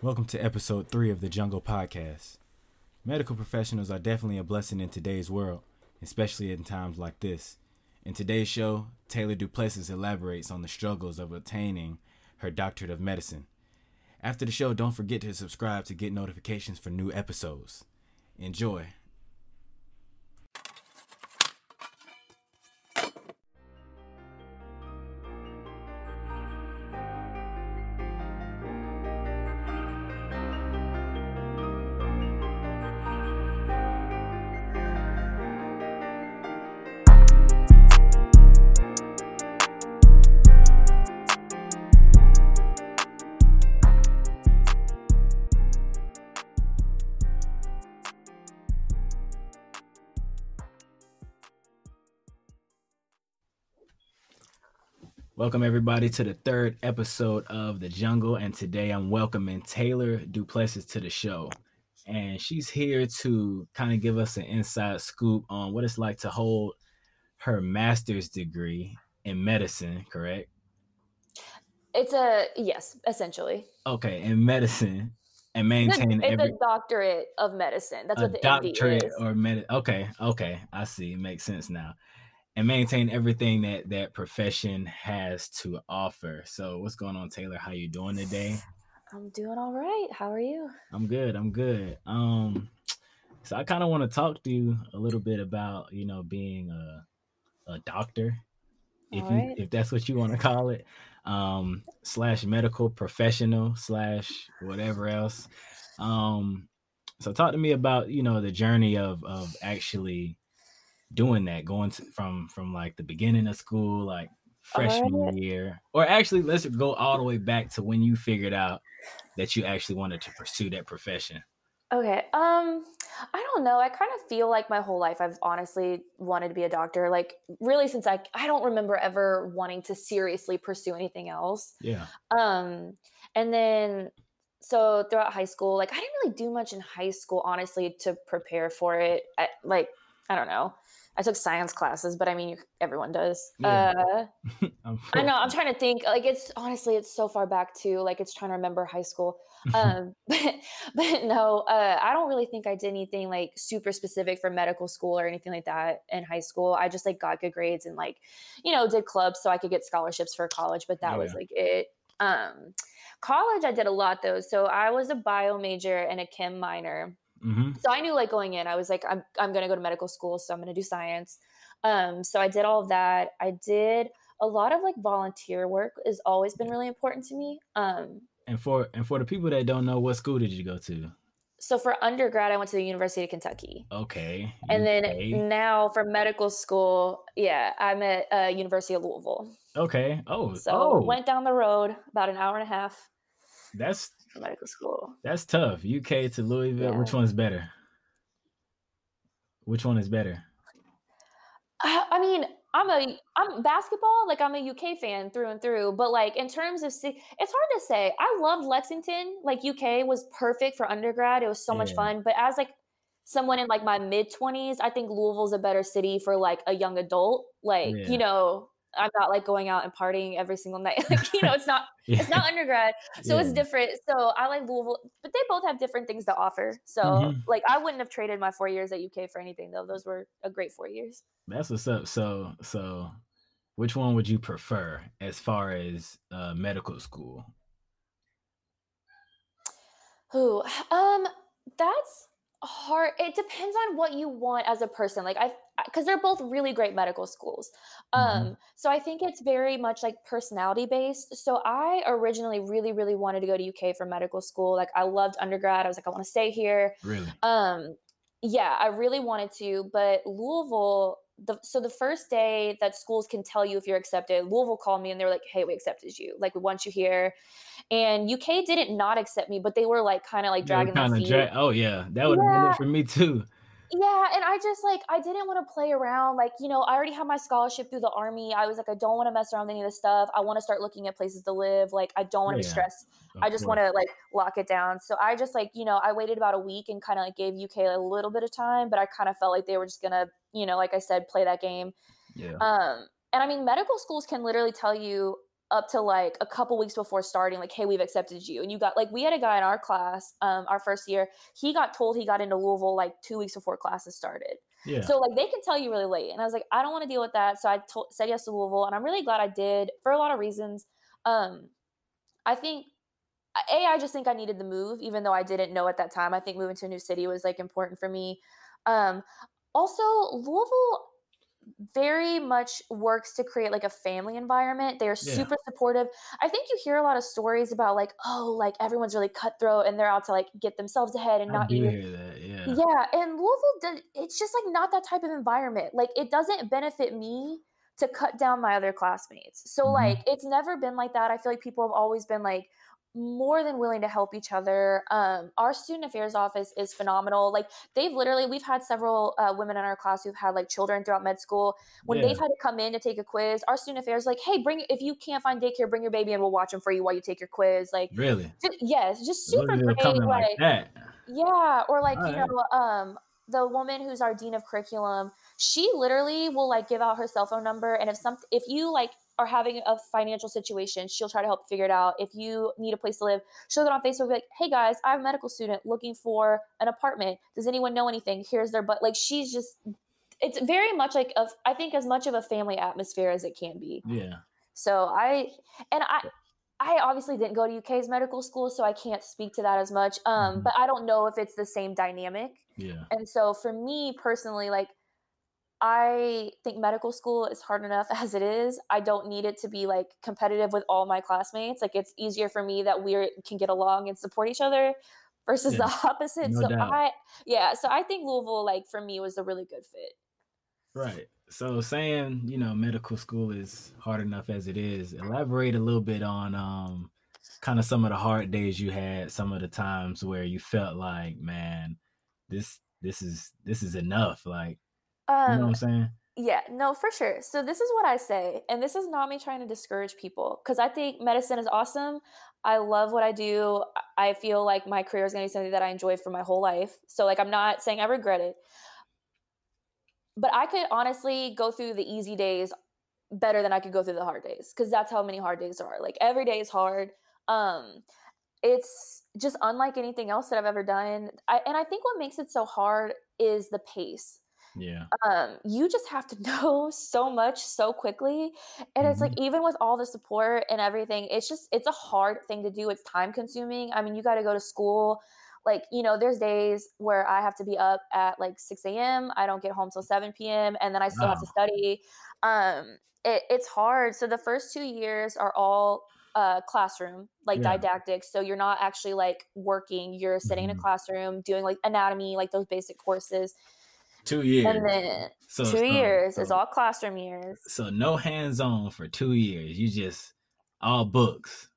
Welcome to episode three of the Jungle Podcast. Medical professionals are definitely a blessing in today's world, especially in times like this. In today's show, Taylor Duplessis elaborates on the struggles of obtaining her doctorate of medicine. After the show, don't forget to subscribe to get notifications for new episodes. Enjoy. Welcome everybody to the third episode of The Jungle, and today I'm welcoming Taylor Duplessis to the show. And she's here to kind of give us an inside scoop on what it's like to hold her master's degree in medicine, correct? It's a yes, essentially. Okay, in medicine and maintain it's, every a doctorate of medicine. That's what the doctorate MD is. or med. Okay, okay, I see. It makes sense now. And maintain everything that that profession has to offer. So, what's going on, Taylor? How you doing today? I'm doing all right. How are you? I'm good. I'm good. Um, so I kind of want to talk to you a little bit about you know being a a doctor, if All you right. if that's what you want to call it, um, slash medical professional slash whatever else. Um, so talk to me about you know the journey of of actually doing that, going to, from from like the beginning of school, like freshman year, or actually let's go all the way back to when you figured out that you actually wanted to pursue that profession. Okay. Um, I don't know. I kind of feel like my whole life I've honestly wanted to be a doctor. Like really since I I don't remember ever wanting to seriously pursue anything else. Yeah. Um, and then so throughout high school, like I didn't really do much in high school, honestly, to prepare for it. I, like I don't know. I took science classes, but I mean, you, everyone does. Yeah. Uh, I know. I'm trying to think. Like it's honestly, it's so far back too. Like it's trying to remember high school. Um, but but no, uh, I don't really think I did anything like super specific for medical school or anything like that in high school. I just like got good grades and like, you know, did clubs so I could get scholarships for college. But that Oh, was yeah. like it. Um, college, I did a lot though. So I was a bio major and a chem minor hmm so I knew like going in, I was like, I'm I'm gonna go to medical school, so I'm gonna do science. Um, so I did all of that. I did a lot of like volunteer work has always been really important to me. Um, And for and for the people that don't know, what school did you go to? so for undergrad, I went to the University of Kentucky, Okay. and then now for medical school, yeah, I'm at uh, University of Louisville. Okay. Oh, So oh, went down the road about an hour and a half that's medical school. that's tough. UK to Louisville. Which one's better? Which one is better? I I mean, I'm a I'm basketball, like I'm a UK fan through and through, but like in terms of it's hard to say. I loved Lexington. Like UK was perfect for undergrad. It was so much fun, but as like someone in like my mid 20s, I think Louisville's a better city for like a young adult. Like, Yeah. you know, I'm not like going out and partying every single night. Like, you know, it's not it's not undergrad so it's different so i like louisville but they both have different things to offer so Mhm. like i wouldn't have traded my four years at uk for anything though those were a great four years That's what's up. So so, which one would you prefer as far as uh, medical school? who um that's hard it depends on what you want as a person like i because they're both really great medical schools um Mhm. so i think it's very much like personality based so i originally really really wanted to go to uk for medical school like i loved undergrad i was like i want to stay here Really? Um, yeah, I really wanted to, but Louisville. The, so the first day that schools can tell you if you're accepted, Louisville called me and they were like, "Hey, we accepted you. Like, we want you here." And UK didn't not accept me, but they were like kind of like dragging their feet. dra- oh yeah, that would have been it for me too. Yeah, and I just like I didn't want to play around. Like, you know, I already have my scholarship through the army. I was like, I don't want to mess around with any of this stuff. I want to start looking at places to live. Like, I don't want to be stressed. I just want to like lock it down. So I just like, you know, I waited about a week and kind of like gave UK a little bit of time, but I kind of felt like they were just gonna, you know, like I said, play that game. Yeah. Um, and I mean, medical schools can literally tell you up to like a couple weeks before starting like hey we've accepted you. And you got like we had a guy in our class um our first year he got told he got into louisville like two weeks before classes started. Yeah. so like they can tell you really late and i was like i don't want to deal with that. So i told, said yes to louisville and i'm really glad i did for a lot of reasons. Um i think a i just think i needed the move even though i didn't know at that time. I think moving to a new city was like important for me. Um also louisville very much works to create like a family environment. They are yeah. super supportive. I think you hear a lot of stories about like, oh, like everyone's really cutthroat and they're out to like get themselves ahead and I not you. Yeah. Yeah, and Louisville, did, it's just like not that type of environment. Like it doesn't benefit me to cut down my other classmates. So mm-hmm. like it's never been like that. I feel like people have always been like, more than willing to help each other. Um, our student affairs office is phenomenal. Like they've literally, we've had several uh, women in our class who've had like children throughout med school. When yeah. they've had to come in to take a quiz, our student affairs like, hey, bring if you can't find daycare, bring your baby and we'll watch them for you while you take your quiz. Like really, just, yes, just super great. Like, like that. Yeah, or like All you right. know, um, the woman who's our dean of curriculum, she literally will like give out her cell phone number, and if some if you like are having a financial situation, she'll try to help figure it out. If you need a place to live, she'll get on Facebook like, "Hey guys, I'm a medical student looking for an apartment. Does anyone know anything? Here's their but like she's just it's very much like a I think as much of a family atmosphere as it can be. Yeah. So I and I I obviously didn't go to UK's medical school, so I can't speak to that as much. Um, mm-hmm. but I don't know if it's the same dynamic. Yeah. And so for me personally, like I think medical school is hard enough as it is. I don't need it to be like competitive with all my classmates. Like it's easier for me that we can get along and support each other versus the opposite. No so doubt. I yeah, so I think Louisville like for me was a really good fit. Right. So saying, you know, medical school is hard enough as it is, elaborate a little bit on um kind of some of the hard days you had, some of the times where you felt like, man, this this is this is enough. Like um, you know what I'm saying? Yeah, no, for sure. So this is what I say, and this is not me trying to discourage people because I think medicine is awesome. I love what I do. I feel like my career is going to be something that I enjoy for my whole life. So like I'm not saying I regret it. But I could honestly go through the easy days better than I could go through the hard days because that's how many hard days are. Like every day is hard. Um it's just unlike anything else that I've ever done. I, and I think what makes it so hard is the pace yeah. Um, you just have to know so much so quickly. And mm-hmm. it's like, mm-hmm. even with all the support and everything, it's just, it's a hard thing to do. It's time consuming. I mean, you got to go to school. Like, you know, there's days where I have to be up at like 6 a.m. I don't get home till 7 p.m. and then I still have to study. Um, it, it's hard. So the first two years are all uh, classroom, like yeah. didactic. So you're not actually like working, you're sitting mm-hmm. in a mm-hmm. classroom doing like anatomy, like those basic courses. Two years. And then so, two so, years so, is all classroom years. So no hands on for two years. You just all books.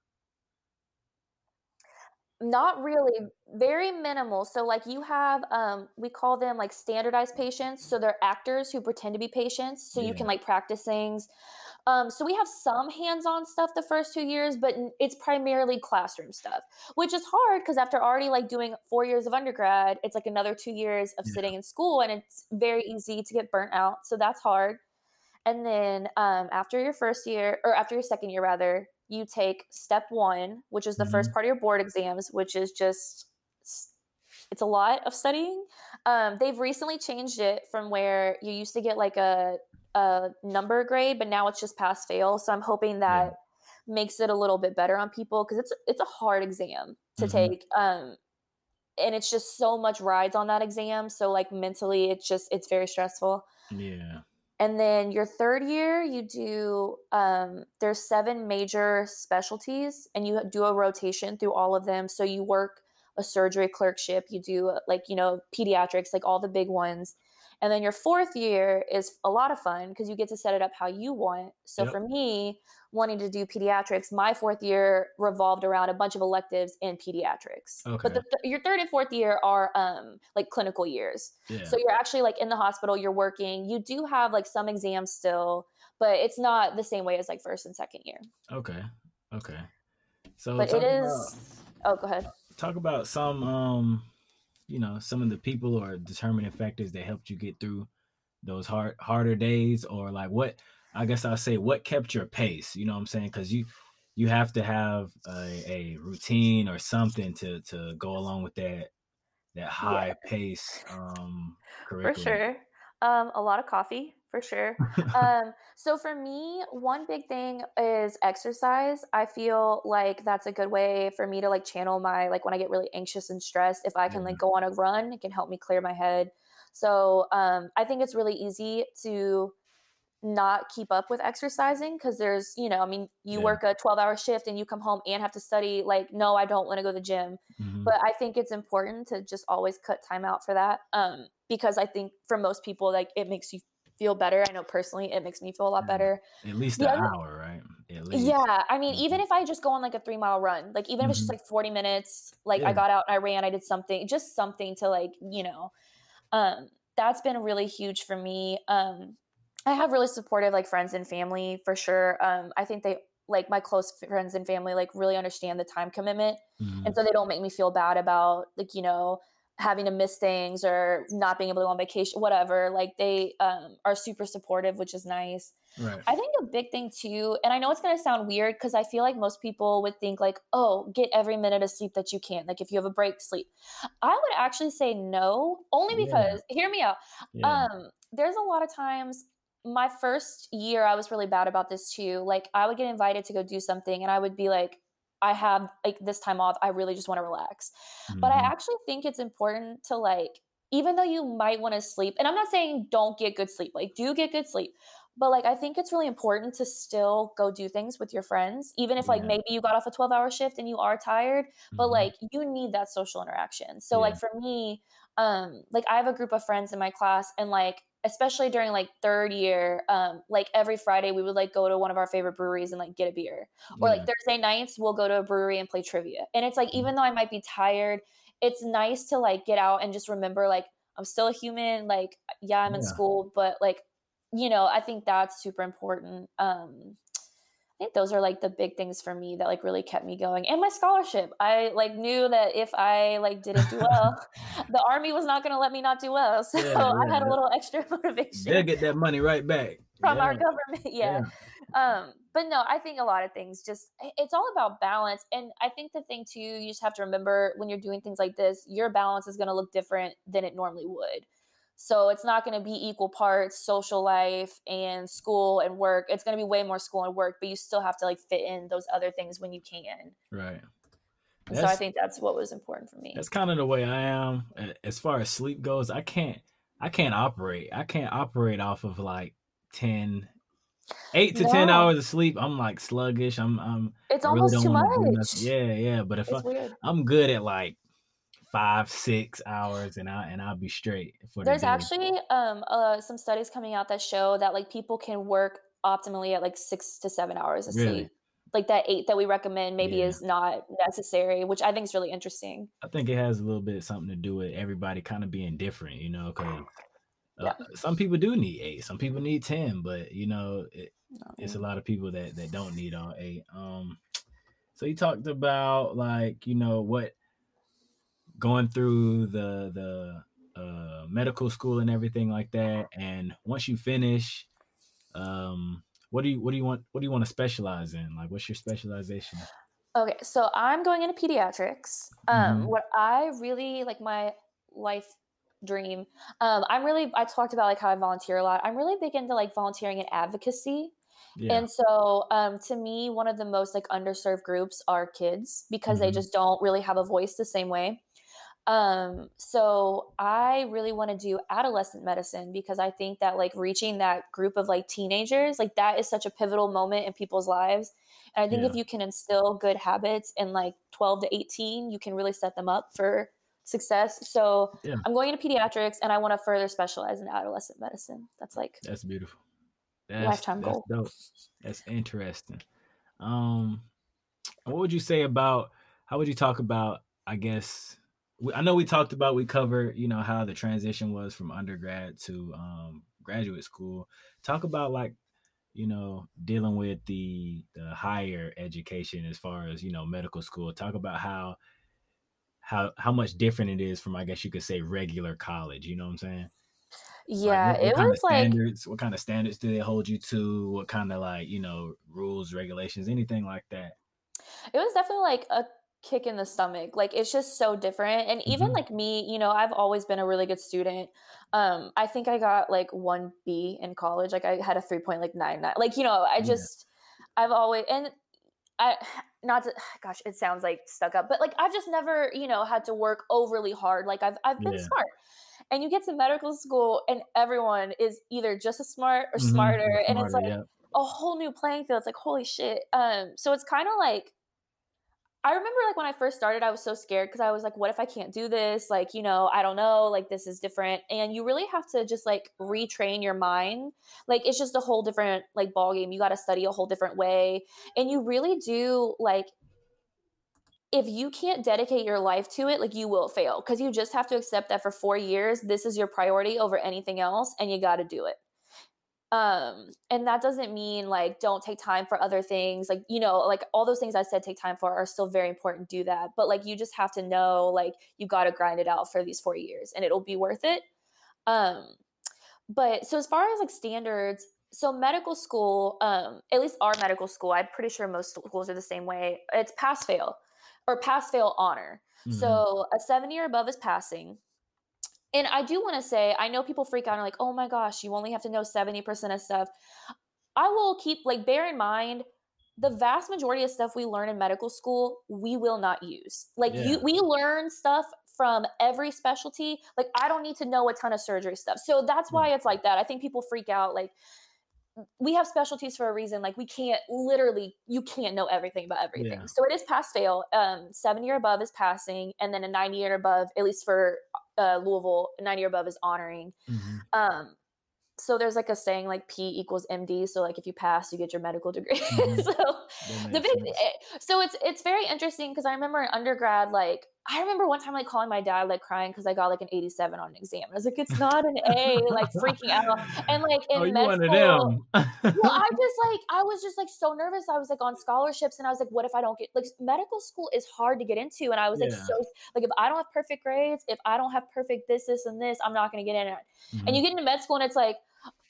Not really, very minimal. So like you have um we call them like standardized patients. So they're actors who pretend to be patients. So yeah. you can like practice things. Um, so we have some hands-on stuff the first two years, but it's primarily classroom stuff, which is hard because after already like doing four years of undergrad, it's like another two years of yeah. sitting in school, and it's very easy to get burnt out. So that's hard. And then um, after your first year, or after your second year rather, you take step one, which is the mm-hmm. first part of your board exams, which is just it's a lot of studying. Um, they've recently changed it from where you used to get like a a number grade, but now it's just pass fail. So I'm hoping that yeah. makes it a little bit better on people because it's it's a hard exam to mm-hmm. take. Um, and it's just so much rides on that exam. So like mentally, it's just it's very stressful. Yeah. And then your third year, you do um, there's seven major specialties, and you do a rotation through all of them. So you work a surgery clerkship, you do like you know pediatrics, like all the big ones and then your fourth year is a lot of fun because you get to set it up how you want. So yep. for me, wanting to do pediatrics, my fourth year revolved around a bunch of electives in pediatrics. Okay. But the, your third and fourth year are um, like clinical years. Yeah. So you're actually like in the hospital, you're working. You do have like some exams still, but it's not the same way as like first and second year. Okay. Okay. So, but it is. About, oh, go ahead. Talk about some um you know some of the people or determining factors that helped you get through those hard harder days or like what i guess i'll say what kept your pace you know what i'm saying because you you have to have a, a routine or something to to go along with that that high yeah. pace um curriculum. For sure. Um, a lot of coffee for sure. um, so for me, one big thing is exercise. I feel like that's a good way for me to like channel my like when I get really anxious and stressed. If I can like go on a run, it can help me clear my head. So um, I think it's really easy to not keep up with exercising because there's you know i mean you yeah. work a 12 hour shift and you come home and have to study like no i don't want to go to the gym mm-hmm. but i think it's important to just always cut time out for that um, because i think for most people like it makes you feel better. I know personally it makes me feel a lot better. At least an hour, right? Yeah. I mean, mm-hmm. even if I just go on like a three mile run, like even mm-hmm. if it's just mm-hmm. like 40 minutes, like yeah. I got out and I ran, I did something, just something to like, you know, um, that's been really huge for me. Um, I have really supportive like friends and family for sure. Um, I think they like my close friends and family like really understand the time commitment mm-hmm. and so they don't make me feel bad about like you know having to miss things or not being able to go on vacation, whatever. Like they um, are super supportive, which is nice. Right. I think a big thing too, and I know it's going to sound weird because I feel like most people would think like, oh, get every minute of sleep that you can. Like if you have a break, sleep. I would actually say no, only because yeah. hear me out. Yeah. Um, there's a lot of times my first year I was really bad about this too. Like I would get invited to go do something and I would be like, I have like this time off. I really just want to relax. Mm-hmm. But I mm-hmm. actually think it's important to like, even though you might want to sleep, and I'm not saying don't get good sleep, like, do get good sleep. But like, I think it's really important to still go do things with your friends, even if like maybe you got off a 12 hour shift and you are tired, mm-hmm. but like, you need that social interaction. So, yeah. like, for me, um, like, I have a group of friends in my class, and like, especially during like third year um like every friday we would like go to one of our favorite breweries and like get a beer. Or like thursday nights we'll go to a brewery and play trivia. And it's like mm-hmm. even though i might be tired it's nice to like get out and just remember like i'm still a human like yeah i'm in school but like you know i think that's super important um think those are like the big things for me that like really kept me going and my scholarship. I like knew that if i like didn't do well the army was not going to let me not do well. So yeah, yeah, i had a little extra motivation they'll get that money right back. from our government yeah. um but no i think a lot of things just it's all about balance and i think the thing too you just have to remember when you're doing things like this your balance is going to look different than it normally would so it's not going to be equal parts social life and school and work. It's going to be way more school and work, but you still have to like fit in those other things when you can. Right. so I think that's what was important for me. That's kind of the way I am as far as sleep goes. I can't I can't operate. I can't operate off of like 10 8 to 10 hours of sleep. I'm like sluggish. I'm I'm It's almost really too much. Yeah, yeah, but if it's I, weird. I'm good at like five six hours and i and i'll be straight for there's the actually um uh some studies coming out that show that like people can work optimally at like six to seven hours of really? sleep like that eight that we recommend maybe yeah. is not necessary which i think is really interesting i think it has a little bit something to do with everybody kind of being different you know because uh, yeah. some people do need eight some people need 10 but you know it, it's a lot of people that that don't need all eight um so you talked about like you know what going through the the uh, medical school and everything like that. And once you finish, um, what do you what do you want what do you want to specialize in? Like, what's your specialization? Okay, so I'm going into pediatrics. Um, mm-hmm. What I really like my life dream. Um, I'm really I talked about like how I volunteer a lot. I'm really big into like volunteering and advocacy. Yeah. And so, um, to me, one of the most like underserved groups are kids because mm-hmm. they just don't really have a voice the same way. Um, so I really want to do adolescent medicine because I think that like reaching that group of like teenagers, like that is such a pivotal moment in people's lives. And I think yeah. if you can instill good habits in like 12 to 18, you can really set them up for success. So yeah. I'm going into pediatrics and I want to further specialize in adolescent medicine. That's like that's beautiful. That's, lifetime that's goal. Dope. That's interesting. Um, what would you say about how would you talk about I guess I know we talked about we covered you know how the transition was from undergrad to um, graduate school. Talk about like you know dealing with the the higher education as far as you know medical school. Talk about how how how much different it is from I guess you could say regular college. You know what I'm saying? Yeah, like, what, what it was standards, what kind of standards do they hold you to? What kind of like you know rules, regulations, anything like that? It was definitely like a kick in the stomach. Like it's just so different. And even Mhm. like me, you know, I've always been a really good student. Um, I think I got like one B in college. Like I had a three point like nine nine. Like, you know, I Yeah. just I've always and I not to gosh, it sounds like stuck up, but like I've just never, you know, had to work overly hard. Like I've I've been Yeah. smart. And you get to medical school and everyone is either just as smart or Mhm. smarter. And it's like yep. a whole new playing field. It's like, holy shit. Um, so it's kind of like I remember like when I first started, I was so scared because I was like, what if I can't do this? Like, you know, I don't know, like this is different. And you really have to just like retrain your mind. Like it's just a whole different like ball game. You got to study a whole different way. And you really do like if you can't dedicate your life to it, like you will fail because you just have to accept that for four years, this is your priority over anything else, and you got to do it. Um, and that doesn't mean like don't take time for other things. Like, you know, like all those things I said take time for are still very important. Do that. But like you just have to know like you got to grind it out for these four years and it'll be worth it. Um, but so as far as like standards, so medical school, um, at least our medical school, I'm pretty sure most schools are the same way. It's pass fail or pass fail honor. Mhm. So a 70 or above is passing. And I do want to say, I know people freak out and are like, oh my gosh, you only have to know 70% of stuff. I will keep, like, bear in mind, the vast majority of stuff we learn in medical school, we will not use. Like, Yeah. you, we learn stuff from every specialty. Like, I don't need to know a ton of surgery stuff. So that's why it's like that. I think people freak out. Like, we have specialties for a reason. Like, we can't literally, you can't know everything about everything. Yeah. So it is pass fail. Um, 70 or above is passing, and then a 90 or above, at least for uh, Louisville, 90 or above is honoring. Mhm. Um, so there's like a saying like P equals MD. So like if you pass, you get your medical degree. Mhm. so the big, sense. eh, so it's it's very interesting because I remember in undergrad, like I remember one time like calling my dad like crying because I got like an 87 on an exam. I was like, it's not an A, like freaking out. And like in oh, you med one school, well, I just like I was just like so nervous. I was like on scholarships, and I was like, what if I don't get like medical school is hard to get into, and I was like Yeah. so like if I don't have perfect grades, if I don't have perfect this, this, and this, I'm not gonna get in it. And Mhm. you get into med school, and it's like,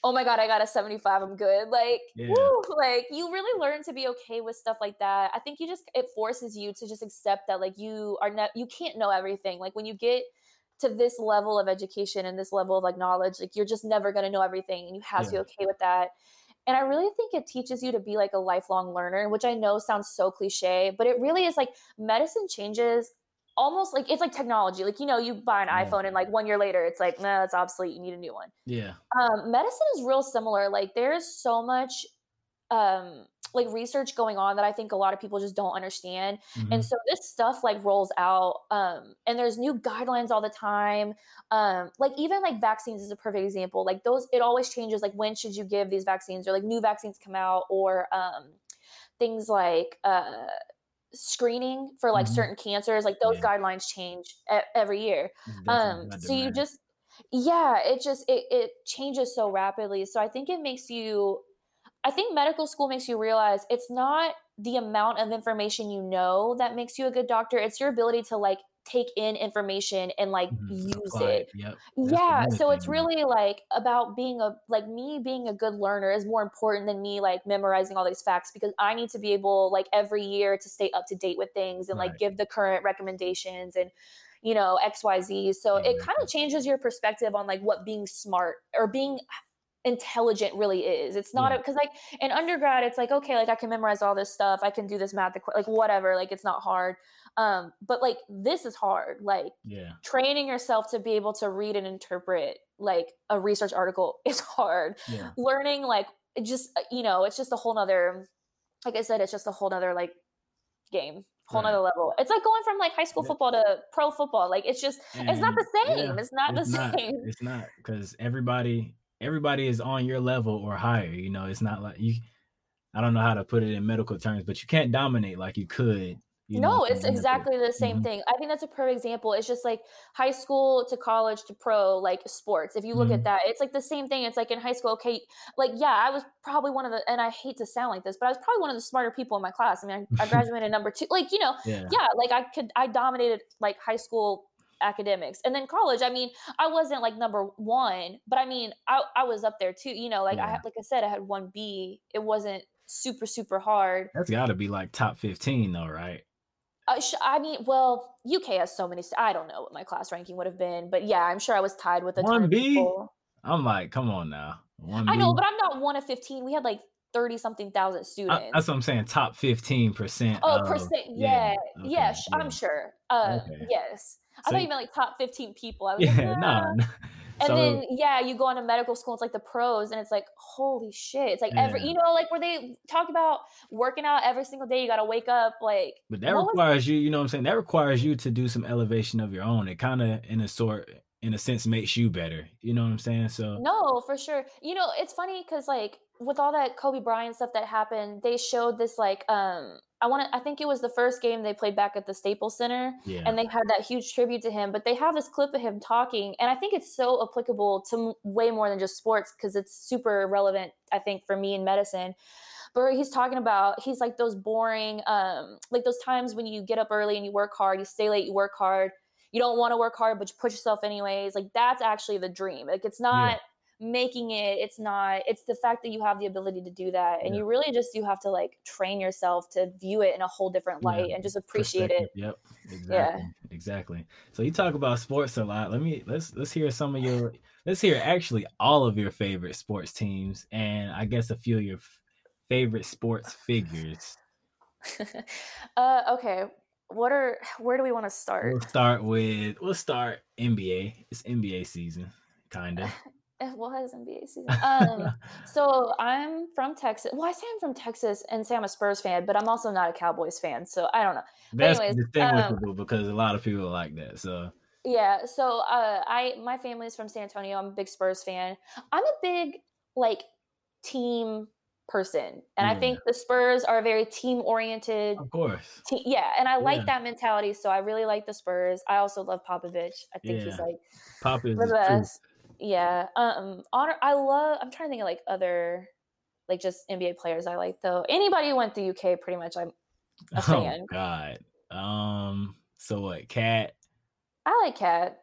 oh my god, I got a 75, I'm good. Like, Yeah. woo, like you really learn to be okay with stuff like that. I think you just it forces you to just accept that like you are not you can't know everything. Like when you get to this level of education and this level of like knowledge, like you're just never gonna know everything, and you have to be okay with that. And I really think it teaches you to be like a lifelong learner, which I know sounds so cliche, but it really is like medicine changes almost like it's like technology. Like, you know, you buy an Yeah. iPhone and like one year later, it's like, no, it's obsolete. You need a new one. yeah. Um, medicine is real similar. Like, there's so much um like research going on that I think a lot of people just don't understand. Mhm. And so this stuff like rolls out um and there's new guidelines all the time. Um like even like vaccines is a perfect example. Like those it always changes like when should you give these vaccines or like new vaccines come out or um things like uh screening for like Mhm. certain cancers like those Yeah. guidelines change every year um so you just yeah it just it, it changes so rapidly so i think it makes you i think medical school makes you realize it's not the amount of information you know that makes you a good doctor it's your ability to like take in information and like Mhm. use Apply it. Yep. Yeah so it's really like about being a like me being a good learner is more important than me like memorizing all these facts because i need to be able like every year to stay up to date with things and like give the current recommendations and you know xyz so it kind of changes your perspective on like what being smart or being intelligent really is it's not Yeah. because like in undergrad it's like okay like i can memorize all this stuff i can do this math like whatever like it's not hard um but like this is hard like Yeah. training yourself to be able to read and interpret like a research article is hard Yeah. learning like it just uh, you know it's just a whole nother like i said it's just a whole nother like game whole nother level it's like going from like high school Yeah. football to pro football like it's just it's not the same yeah, it's not it's the not. same It's not because everybody everybody is on your level or higher. You know, it's not like you. I don't know how to put it in medical terms, but you can't dominate like you could. You no from it's exactly the same Mhm. thing i think that's a perfect example it's just like high school to college to pro like sports if you look Mhm. at that it's like the same thing it's like in high school okay like yeah i was probably one of the and i hate to sound like this but i was probably one of the smarter people in my class i mean i, I graduated number two like you know Yeah. yeah like i could i dominated like high school academics and then college i mean i wasn't like number one but i mean i, I was up there too you know like i had like i said i had one b it wasn't super super hard. That's got to be like top fifteen though, right? Uh, sh- I mean, well, UK has so many. I don't know what my class ranking would have been, but yeah, I'm sure I was tied with a ton One of B. people. I'm like, come on now, one. I know, B. but I'm not one of 15. We had like 30 something thousand I- students. that's what I'm saying. Top fifteen percent. oh, percent. Yeah. okay, Yeah. yeah. I'm sure. Uh, Okay. Yes. I So thought you- meant like top 15 people. I was like, Yeah, nah. no. And so, then yeah, you go on to medical school. It's like the pros, and it's like holy shit. It's like every Yeah. you know like where they talk about working out every single day. You got to wake up like. but that requires you. You know what I'm saying? That requires you to do some elevation of your own. It kind of, in a sort, in a sense, makes you better. You know what I'm saying? So No, for sure. You know, it's funny because like with all that Kobe Bryant stuff that happened, they showed this like um I want to I think it was the first game they played back at the Staples Center yeah, and they had that huge tribute to him, but they have this clip of him talking and I think it's so applicable to m- way more than just sports because it's super relevant I think for me in medicine. But he's talking about he's like those boring um like those times when you get up early and you work hard, you stay late, you work hard. You don't want to work hard, but you push yourself anyways. Like that's actually the dream. Like it's not making it it's not it's the fact that you have the ability to do that and Yeah. you really just do have to like train yourself to view it in a whole different Yeah, light and just appreciate it. Yep, exactly, exactly. So you talk about sports a lot. Let me let's let's hear some of your let's hear actually all of your favorite sports teams and I guess a few of your f- favorite sports figures. uh okay what are where do we want to start We'll start with we'll start NBA. It's NBA season, kind of. What is nba season um so i'm from texas well i say i'm from texas and say i'm a spurs fan but i'm also not a cowboys fan so i don't know That's anyways, um, distinguishable because a lot of people are like that. So Yeah, so uh I my family's from San Antonio. I'm a big Spurs fan. I'm a big like team person. And I think the Spurs are a very team oriented of course, te- yeah, and I like Yeah. that mentality, so I really like the Spurs. I also love Popovich. I think he's like Pop is the the truth. Yeah. Um honor I love I'm trying to think of like other like just NBA players I like though. Anybody who went to UK pretty much I'm a Oh fan. God. Um. So what? Cat. I like Cat.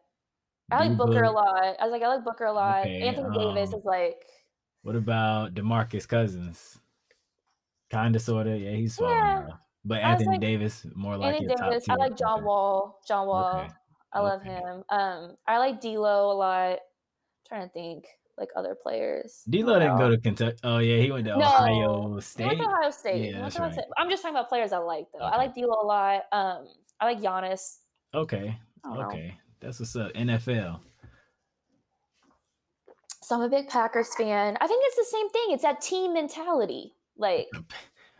I like Booker a lot. I was like, I like Booker a lot. Okay, Anthony Davis um, is like, What about Demarcus Cousins? Kinda, sorta. Yeah, he's falling Yeah. But I Anthony like- Davis, more like Anthony Davis. I like John Wall. John Wall. Okay. I love okay. him. Um, I like D'Lo a lot. Trying to think like other players. D'Lo Who didn't go to Kentucky. Oh yeah, he went to No, Ohio He went State. to Ohio State. Yeah, He went that's to Ohio right. State. I'm just talking about players I like though. I Okay. like D'Lo a lot. Um, I like Giannis. Okay. I don't know. Okay. That's what's up. NFL. So I'm a big Packers fan. I think it's the same thing. It's that team mentality. Like,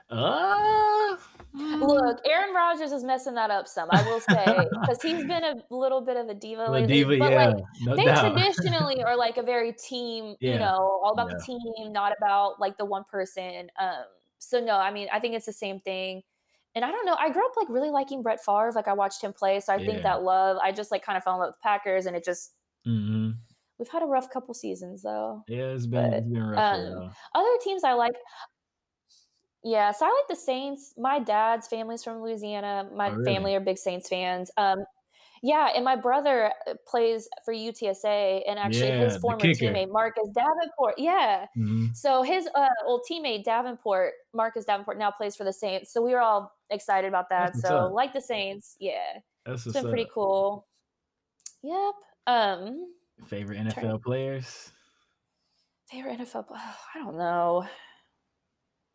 Uh, mm, look, Aaron Rodgers is messing that up some. I will say because he's been a little bit of a diva lately. Diva, but yeah, like, no they doubt. traditionally are like a very team, Yeah. you know, all about Yeah. the team, not about like the one person. Um, so no, I mean, I think it's the same thing. And I don't know, I grew up like really liking Brett Favre. Like I watched him play, so I think that love. I just like kind of fell in love with the Packers, and it just hmm we've had a rough couple seasons though. Yeah, it's been But, it's been rough um. Other teams I like. Yeah, so I like the Saints. My dad's family's from Louisiana. My Oh, really? family are big Saints fans. Um, yeah, and my brother uh, plays for UTSA, and actually Yeah, his former teammate Marcus Davenport. Yeah, Mhm. so his uh, old teammate Davenport, Marcus Davenport, now plays for the Saints. So we were all excited about that. That's So like the Saints, yeah, That's it's been up. pretty cool. Yep. Um, Favorite NFL players? favorite NFL. pl- I don't know.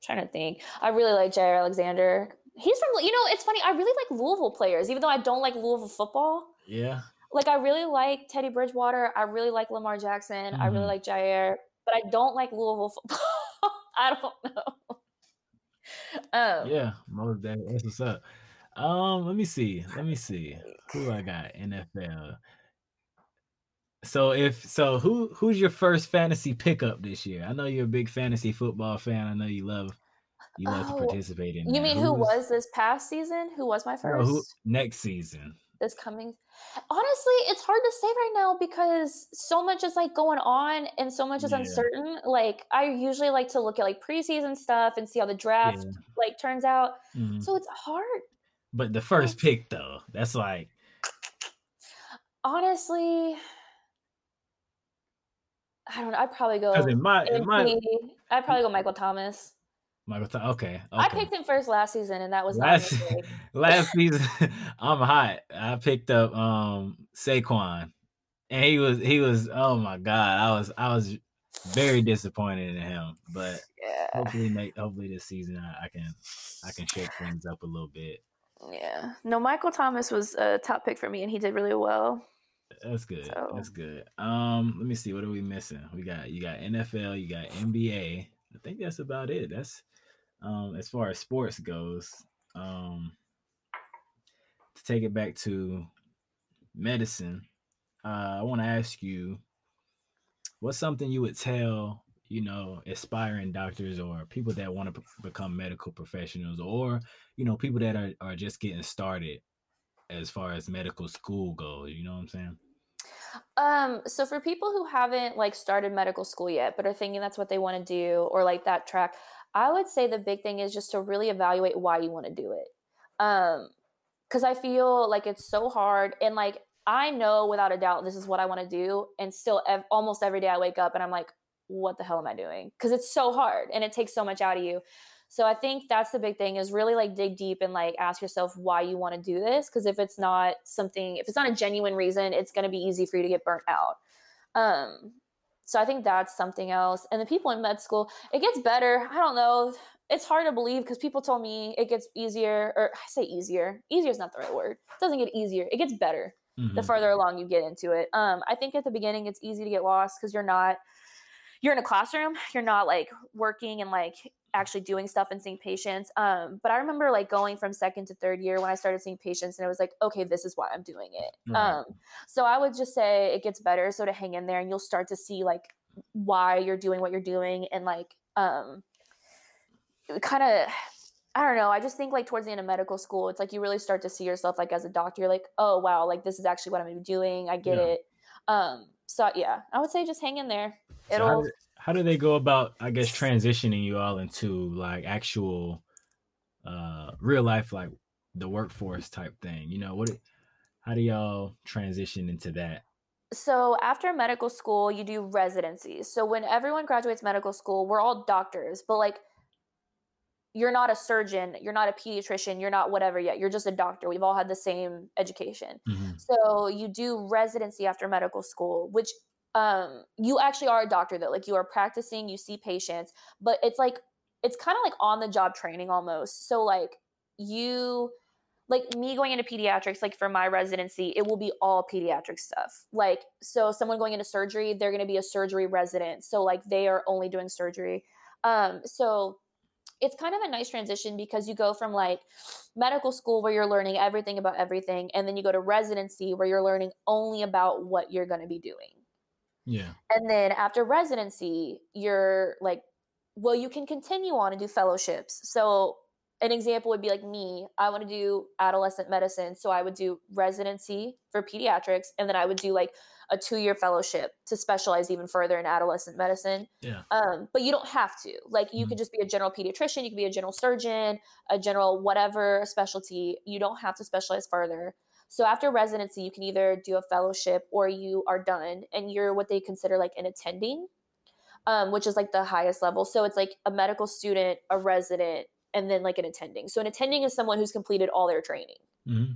Trying to think. I really like Jaire Alexander. He's from you know. It's funny. I really like Louisville players, even though I don't like Louisville football. Yeah. Like I really like Teddy Bridgewater. I really like Lamar Jackson. I really Mhm. like Jaire, but I don't like Louisville football. I don't know. Um, Yeah, most definitely. That's what's up. Um, let me see. Let me see. Who I got? NFL. So if so, who who's your first fantasy pickup this year? I know you're a big fantasy football fan. I know you love you love Oh, to participate in. You that. mean who Who's- was this past season? Who was my first? who next season? this coming honestly it's hard to say right now because so much is like going on and so much is Yeah. uncertain like i usually like to look at like preseason stuff and see how the draft Yeah. like turns out Mhm. so it's hard But the first pick though, that's like honestly i don't know i'd probably go in my in my i'd probably go michael thomas Michael Thomas. Okay, okay. I picked him first last season, and that was last last season. I'm hot. I picked up um Saquon, and he was he was. Oh my god, I was I was very disappointed in him. But yeah. hopefully, make hopefully this season I, I can I can shake things up a little bit. Yeah. No, Michael Thomas was a top pick for me, and he did really well. That's good. So. That's good. Um, let me see. What are we missing? We got you got NFL, you got NBA. I think that's about it. That's um as far as sports goes. Um to take it back to medicine, uh, I want to ask you what's something you would tell you know aspiring doctors or people that want to p- become medical professionals or you know people that are, are just getting started as far as medical school goes you know what i'm saying um so for people who haven't like started medical school yet but are thinking that's what they want to do or like that track i would say the big thing is just to really evaluate why you want to do it um because i feel like it's so hard and like i know without a doubt this is what i want to do and still ev- almost every day i wake up and i'm like what the hell am I doing? Because it's so hard and it takes so much out of you. So I think that's the big thing is really like dig deep and like ask yourself why you want to do this. Because if it's not something, if it's not a genuine reason, it's going to be easy for you to get burnt out. Um, so I think that's something else. And the people in med school, it gets better. I don't know. It's hard to believe because people told me it gets easier, or I say easier. Easier is not the right word. It doesn't get easier. It gets better mm-hmm. the further along you get into it. Um, I think at the beginning it's easy to get lost because you're not you're in a classroom you're not like working and like actually doing stuff and seeing patients um, but i remember like going from second to third year when i started seeing patients and it was like okay this is why i'm doing it um, so i would just say it gets better so to hang in there and you'll start to see like why you're doing what you're doing and like um kind of I don't know. I just think like towards the end of medical school, it's like you really start to see yourself like as a doctor. You're like, oh wow, like this is actually what I'm gonna be doing. I get yeah. it. Um, so yeah, I would say just hang in there. It'll. So how, do, how, do, they go about, I guess, transitioning you all into like actual, uh, real life, like the workforce type thing? You know, what? How do y'all transition into that? So after medical school, you do residencies. So when everyone graduates medical school, we're all doctors, but like you're not a surgeon, you're not a pediatrician, you're not whatever yet. You're just a doctor. We've all had the same education. Mm-hmm. So you do residency after medical school, which um you actually are a doctor though. Like you are practicing, you see patients, but it's like it's kind of like on the job training almost. So like you like me going into pediatrics like for my residency it will be all pediatric stuff like so someone going into surgery they're going to be a surgery resident so like they are only doing surgery um so it's kind of a nice transition because you go from like medical school where you're learning everything about everything and then you go to residency where you're learning only about what you're going to be doing. Yeah. And then after residency, you're like well, you can continue on and do fellowships. So an example would be like me i want to do adolescent medicine so i would do residency for pediatrics and then i would do like a two-year fellowship to specialize even further in adolescent medicine yeah um, but you don't have to like you mm-hmm. could just be a general pediatrician you could be a general surgeon a general whatever specialty you don't have to specialize further so after residency you can either do a fellowship or you are done and you're what they consider like an attending um, which is like the highest level so it's like a medical student a resident and then like an attending. So an attending is someone who's completed all their training. Mm-hmm.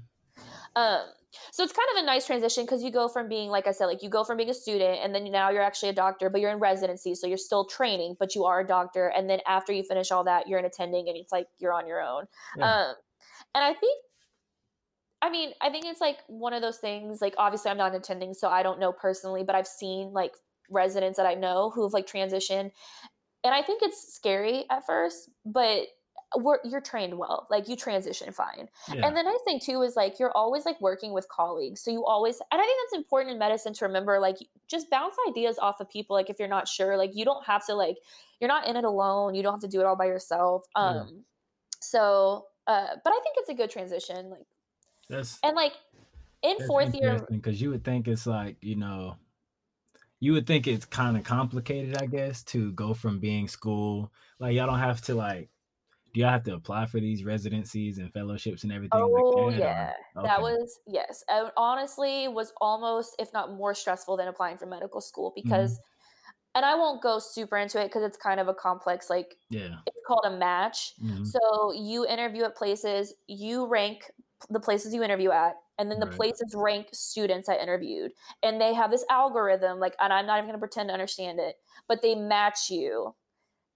Um, so it's kind of a nice transition because you go from being, like I said, like you go from being a student and then now you're actually a doctor, but you're in residency. So you're still training, but you are a doctor. And then after you finish all that, you're an attending and it's like you're on your own. Yeah. Um, and I think, I mean, I think it's like one of those things, like obviously I'm not attending, so I don't know personally, but I've seen like residents that I know who've like transitioned. And I think it's scary at first, but we're, you're trained well like you transition fine yeah. and the nice thing too is like you're always like working with colleagues so you always and i think that's important in medicine to remember like just bounce ideas off of people like if you're not sure like you don't have to like you're not in it alone you don't have to do it all by yourself um yeah. so uh but i think it's a good transition like that's and like in fourth year because you would think it's like you know you would think it's kind of complicated i guess to go from being school like y'all don't have to like do y'all have to apply for these residencies and fellowships and everything? Oh like that, yeah, okay. that was yes. I honestly was almost, if not more, stressful than applying for medical school because. Mm-hmm. and I won't go super into it because it's kind of a complex, like, yeah, it's called a match. Mhm. So you interview at places, you rank the places you interview at, and then the Right. places rank students I interviewed. And they have this algorithm, like, and I'm not even gonna pretend to understand it, but they match you.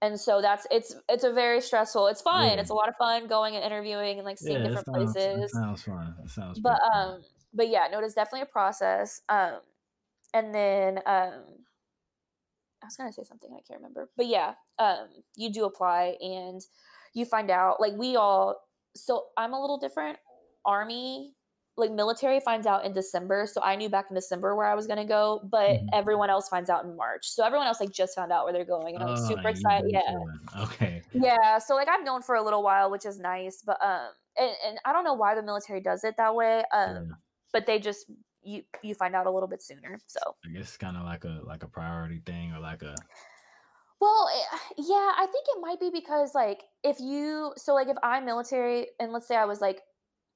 And so that's it's it's a very stressful. It's fun. Yeah. It's a lot of fun going and interviewing and like seeing yeah, different sounds, places sounds fun. That sounds. but fun. um but yeah no it is definitely a process um and then um i was gonna say something i can't remember but yeah um you do apply and you find out like we all so i'm a little different army like military finds out in december so i knew back in december where i was gonna go but Mhm. everyone else finds out in march so everyone else like just found out where they're going and i'm Oh, super excited yeah. Okay. yeah, so like I've known for a little while, which is nice, but um, and, and I don't know why the military does it that way. Um, Yeah. but they just you you find out a little bit sooner. So I guess it's kind of like a like a priority thing or like a well, eh, yeah, I think it might be because like if you so like if I'm military and let's say I was like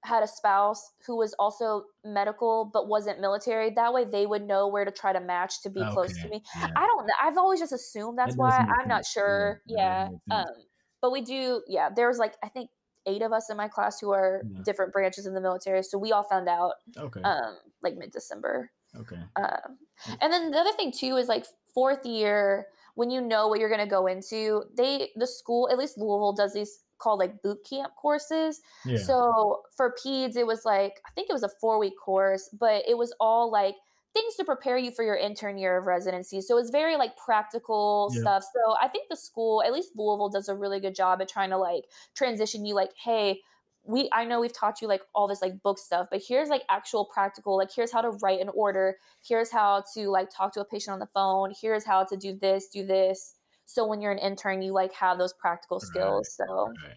had a spouse who was also medical but wasn't military, that way they would know where to try to match to be close to me. yeah. I don't know. I've always just assumed that's does why. I'm not sure. Yeah, Yeah. that Um, but we do, yeah, there was like I think eight of us in my class who are Yeah. different branches in the military. So we all found out Okay. um like mid December. okay. Um, and then the other thing too is like fourth year when you know what you're going to go into, they the school at least Louisville does these called like boot camp courses. Yeah. So for peds, it was like I think it was a four week course, but it was all like things to prepare you for your intern year of residency. So it's very like practical Yeah. stuff. So I think the school, at least Louisville, does a really good job at trying to like transition you like, hey, we I know we've taught you like all this like book stuff, but here's like actual practical, like here's how to write an order, here's how to like talk to a patient on the phone, here's how to do this, do this. So when you're an intern, you like have those practical Right. skills. So Right.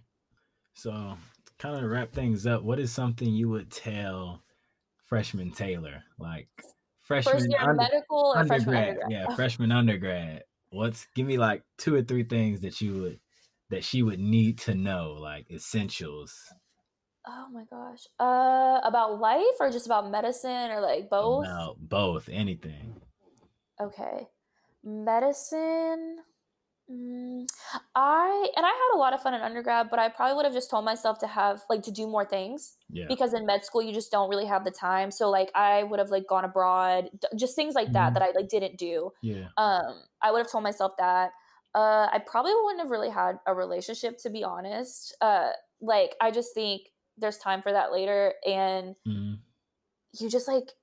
So, kind of wrap things up, what is something you would tell freshman Taylor? Like freshman first year under- medical or freshman undergrad. undergrad? Yeah, freshman undergrad. What's give me like two or three things that you would that she would need to know, like essentials Oh my gosh. Uh about life or just about medicine or like both? about both, anything. Okay. Medicine. Mm, I and I had a lot of fun in undergrad, but I probably would have just told myself to have like to do more things Yeah. because in med school you just don't really have the time. So like I would have like gone abroad, just things like that Mhm. that I like didn't do. Yeah. Um, I would have told myself that. Uh, I probably wouldn't have really had a relationship to be honest. Uh, like I just think there's time for that later, and Mhm. you just like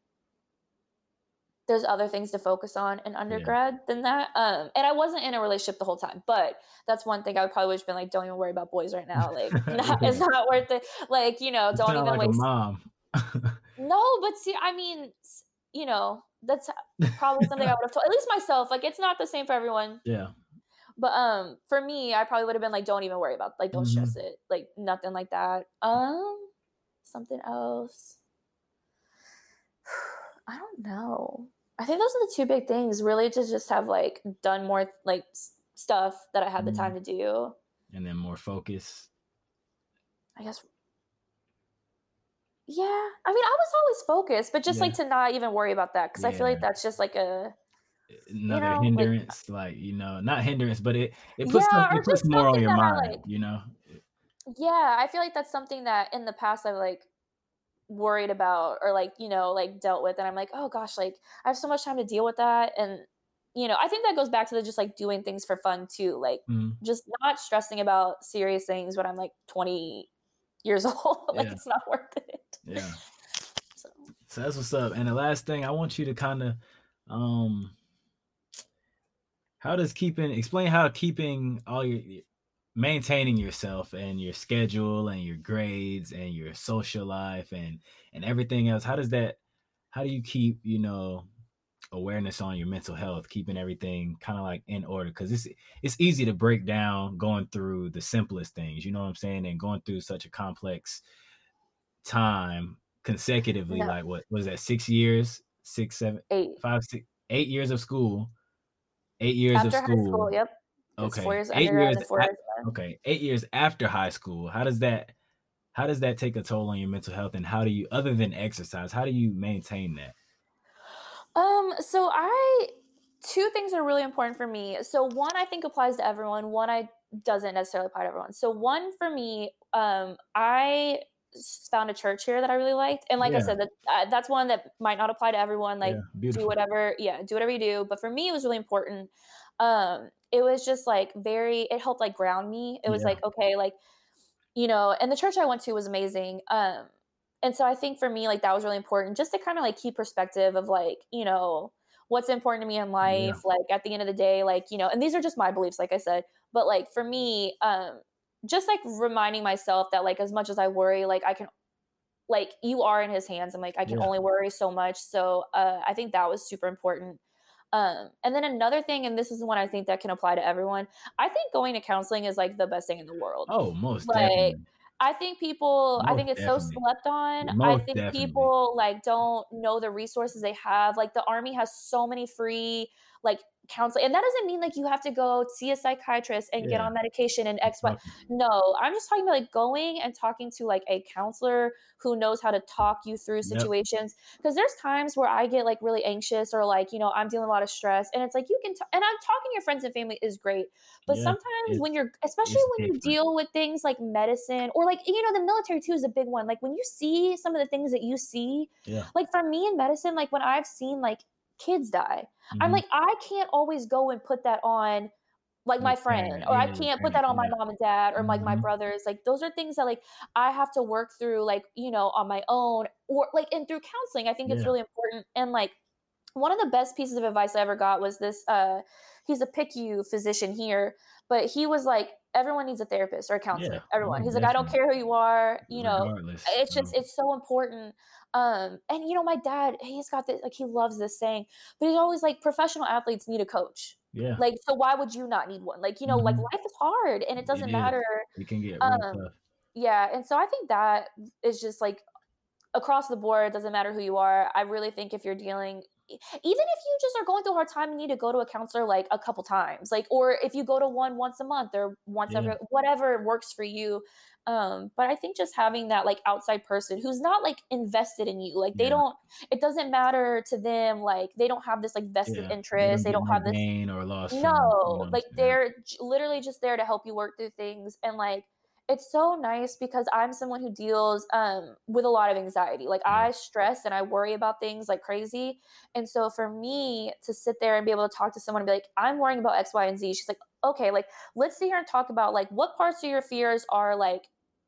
there's other things to focus on in undergrad than that. Um, and I wasn't in a relationship the whole time, but that's one thing I would probably have been like, don't even worry about boys right now. Like, not, it's not worth it. Like, you know, don't even like waste. mom. No, but see, I mean, you know, that's probably something I would have told at least myself. Like, it's not the same for everyone. yeah. But um, for me, I probably would have been like, don't even worry about, like, don't Mhm. stress it, like nothing like that. Um, something else. I don't know. I think those are the two big things. Really, to just have like done more like s- stuff that I had the time mm-hmm. to do. And then more focus. I guess. Yeah, I mean, I was always focused, but just Yeah. like to not even worry about that because I feel like that's just like a Another know, uh hindrance, like, you know, not hindrance, but it it puts Yeah, some, it puts more on your I mind, like. you know. yeah. I feel like that's something that in the past I've like worried about or like you know like dealt with, and I'm like, oh gosh, like I have so much time to deal with that, and you know, I think that goes back to the just like doing things for fun too, like Mhm. just not stressing about serious things when I'm like 20 years old. like Yeah. it's not worth it. Yeah. So So that's what's up. And the last thing I want you to kind of um how does keeping explain how keeping all your maintaining yourself and your schedule and your grades and your social life and and everything else how does that how do you keep you know awareness on your mental health keeping everything kind of like in order? Because it's it's easy to break down going through the simplest things you know what i'm saying? And going through such a complex time consecutively No. like what was that six years? Six seven eight. five six eight years of school eight years after of high school, school, yep. Okay four years eight years four years okay eight years after high school how does that how does that take a toll on your mental health and how do you other than exercise how do you maintain that Um, so I two things are really important for me. So one I think applies to everyone. One I doesn't necessarily apply to everyone. So one for me, um, I found a church here that I really liked, and like yeah. I said, that uh, that's one that might not apply to everyone. Like yeah, do whatever, yeah, do whatever you do. But for me, it was really important. Um, it was just like very. It helped like ground me. It was yeah. like okay, like you know, and the church I went to was amazing. Um, and so I think for me, like that was really important, just to kind of like keep perspective of like you know what's important to me in life. Like at the end of the day, like you know, and these are just my beliefs, like I said. But like for me, um, just like reminding myself that like as much as I worry, like I can like you are in his hands and like I can yeah. only worry so much. So uh I think that was super important. Um and then another thing, and this is one I think that can apply to everyone, I think going to counseling is like the best thing in the world. Oh, most like definitely. I think people most I think it's definitely. so slept on. Most I think definitely. people like don't know the resources they have. Like the army has so many free like counseling and that doesn't mean like you have to go see a psychiatrist and yeah. get on medication and x y no i'm just talking about like going and talking to like a counselor who knows how to talk you through situations because yep. there's times where i get like really anxious or like you know i'm dealing with a lot of stress and it's like you can t- and i'm talking to your friends and family is great but yeah, sometimes when you're especially when different. you deal with things like medicine or like you know the military too is a big one like when you see some of the things that you see yeah. like for me in medicine like when i've seen like kids die. Mm-hmm. I'm like, I can't always go and put that on like my friend, or I can't put that on my mom and dad or like my mm-hmm. brothers. Like those are things that like I have to work through, like, you know, on my own or like and through counseling. I think it's really important. And like one of the best pieces of advice I ever got was this uh he's a PICU physician here, but he was like, everyone needs a therapist or a counselor. Yeah, everyone. He's definitely. like, I don't care who you are, you know, Regardless, it's just no. it's so important. Um, and you know, my dad, he's got this like he loves this saying, but he's always like professional athletes need a coach. Yeah. Like, so why would you not need one? Like, you know, mm-hmm. like life is hard and it doesn't it matter. You can get um, Yeah. And so I think that is just like across the board, doesn't matter who you are. I really think if you're dealing even if you just are going through a hard time you need to go to a counselor like a couple times like or if you go to one once a month or once yeah. every whatever works for you um but i think just having that like outside person who's not like invested in you like they yeah. don't it doesn't matter to them like they don't have this like vested yeah. interest they don't have this gain or loss no from, you know, like they're literally just there to help you work through things and like it's so nice because I'm someone who deals um, with a lot of anxiety. Like I stress and I worry about things like crazy. And so for me to sit there and be able to talk to someone and be like, I'm worrying about X, Y, and Z. She's like, okay, like let's sit here and talk about like what parts of your fears are like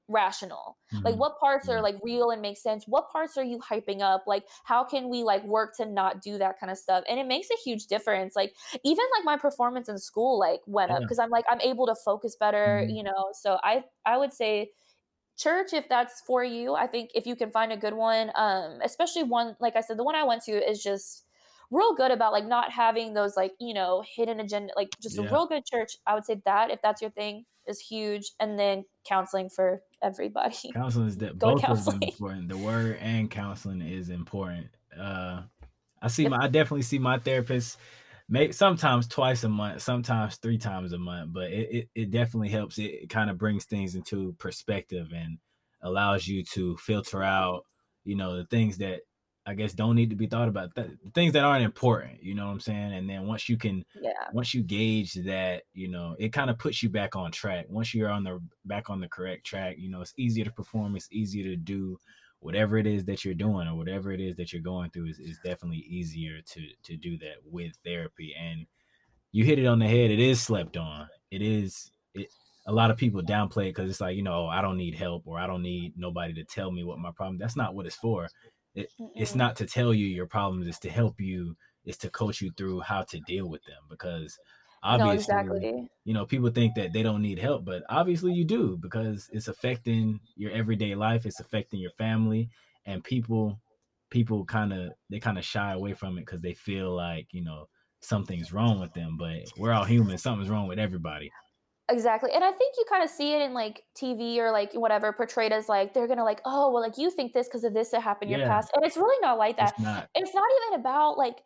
rational. Mm-hmm. like what parts are like real and make sense? What parts are you hyping up? Like how can we like work to not do that kind of stuff? And it makes a huge difference. Like even like my performance in school like went yeah. up because i'm like i'm able to focus better mm-hmm. you know? So i i would say church if that's for you i think if you can find a good one um especially one like i said the one i went to is just real good about like not having those like you know hidden agenda like just yeah. a real good church i would say that if that's your thing is huge and then counseling for everybody. Counseling is that both of them important the word and counseling is important uh i see my i definitely see my therapist maybe sometimes twice a month sometimes three times a month but it, it, it definitely helps it, it kind of brings things into perspective and allows you to filter out you know the things that I guess don't need to be thought about. Th- things that aren't important, you know what I'm saying? And then once you can, yeah, once you gauge that, you know, it kind of puts you back on track. Once you're on the back on the correct track, you know, it's easier to perform. It's easier to do whatever it is that you're doing or whatever it is that you're going through is, is definitely easier to to do that with therapy. And you hit it on the head. It is slept on. It is. It, a lot of people downplay it because it's like you know oh, I don't need help or I don't need nobody to tell me what my problem. That's not what it's for it, it's not to tell you your problems, it's to help you, it's to coach you through how to deal with them because obviously no, exactly. you know people think that they don't need help but obviously you do because it's affecting your everyday life it's affecting your family and people people kind of they kind of shy away from it because they feel like you know something's wrong with them but we're all human something's wrong with everybody Exactly. And I think you kind of see it in like TV or like whatever portrayed as like they're going to like, oh, well, like you think this because of this that happened in your past. And it's really not like that. It's not. It's not even about like,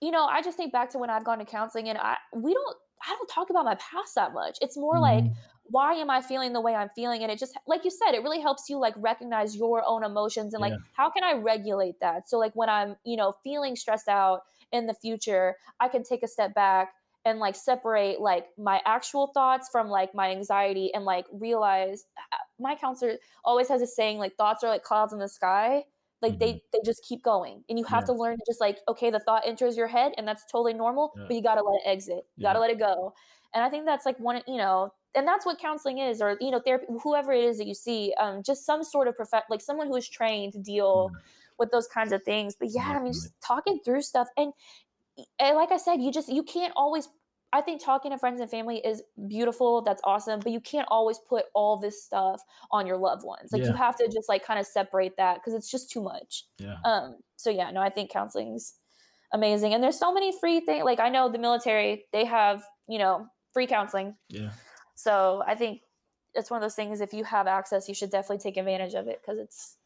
you know, I just think back to when I've gone to counseling and I, we don't, I don't talk about my past that much. It's more mm-hmm. like, why am I feeling the way I'm feeling? And it just, like you said, it really helps you like recognize your own emotions and like, yeah. how can I regulate that? So, like, when I'm, you know, feeling stressed out in the future I can take a step back and like separate like my actual thoughts from like my anxiety and like realize uh, my counselor always has a saying like thoughts are like clouds in the sky like mm-hmm. they they just keep going and you have yeah. to learn to just like okay the thought enters your head and that's totally normal yeah. but you got to let it exit you yeah. got to let it go and i think that's like one you know and that's what counseling is or you know therapy whoever it is that you see um just some sort of prof like someone who is trained to deal with those kinds of things but yeah i mean just talking through stuff and like I said, you just you can't always I think talking to friends and family is beautiful. That's awesome. But you can't always put all this stuff on your loved ones. Like yeah. you have to just like kind of separate that because it's just too much. Yeah. Um, so yeah, no, I think counseling's amazing. And there's so many free things. Like I know the military, they have, you know, free counseling. Yeah. So I think it's one of those things if you have access, you should definitely take advantage of it because it's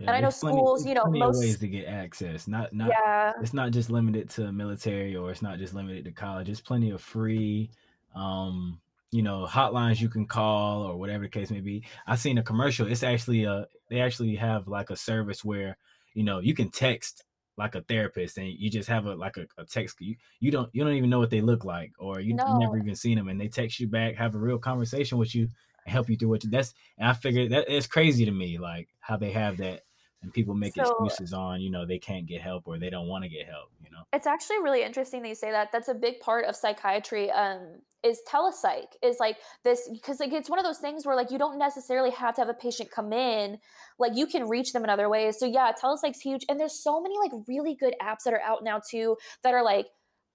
yeah, and I know schools, plenty, you know, most ways to get access. Not not yeah. it's not just limited to military or it's not just limited to college. It's plenty of free um, you know, hotlines you can call or whatever the case may be. I seen a commercial. It's actually a they actually have like a service where, you know, you can text like a therapist and you just have a like a, a text you, you don't you don't even know what they look like or you, no. never even seen them and they text you back have a real conversation with you and help you through what you that's and i figured that it's crazy to me like how they have that and people make so, excuses on you know they can't get help or they don't want to get help you know? It's actually really interesting that you say that that's a big part of psychiatry um is telepsych is like this because like it's one of those things where like you don't necessarily have to have a patient come in like you can reach them in other ways. So yeah telepsych's huge and there's so many like really good apps that are out now too that are like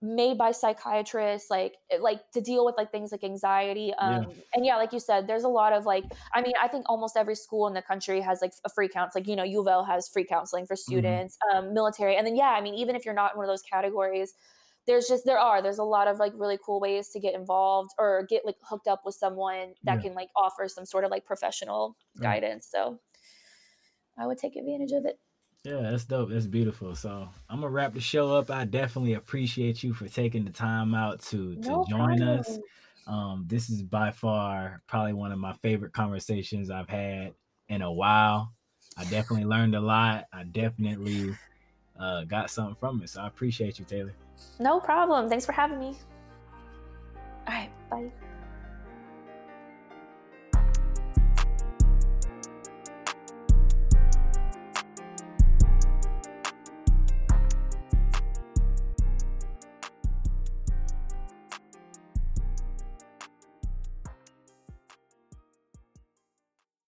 made by psychiatrists like eh, like to deal with like things like anxiety um yeah. and yeah like you said there's a lot of like i mean i think almost every school in the country has like a free counseling like you know U of L has free counseling for mm-hmm. students mm-hmm. um military and then yeah i mean even if you're not in one of those categories there's just there are there's a lot of like really cool ways to get involved or get like hooked up with someone that yeah. can like offer some sort of like professional right. guidance so i would take advantage of it yeah, that's dope. That's beautiful. So I'm gonna wrap the show up. I definitely appreciate you for taking the time out to to no join problem. us. Um, this is by far probably one of my favorite conversations I've had in a while. I definitely learned a lot. I definitely uh, got something from it. So I appreciate you, Taylor. No problem. Thanks for having me. All right, bye.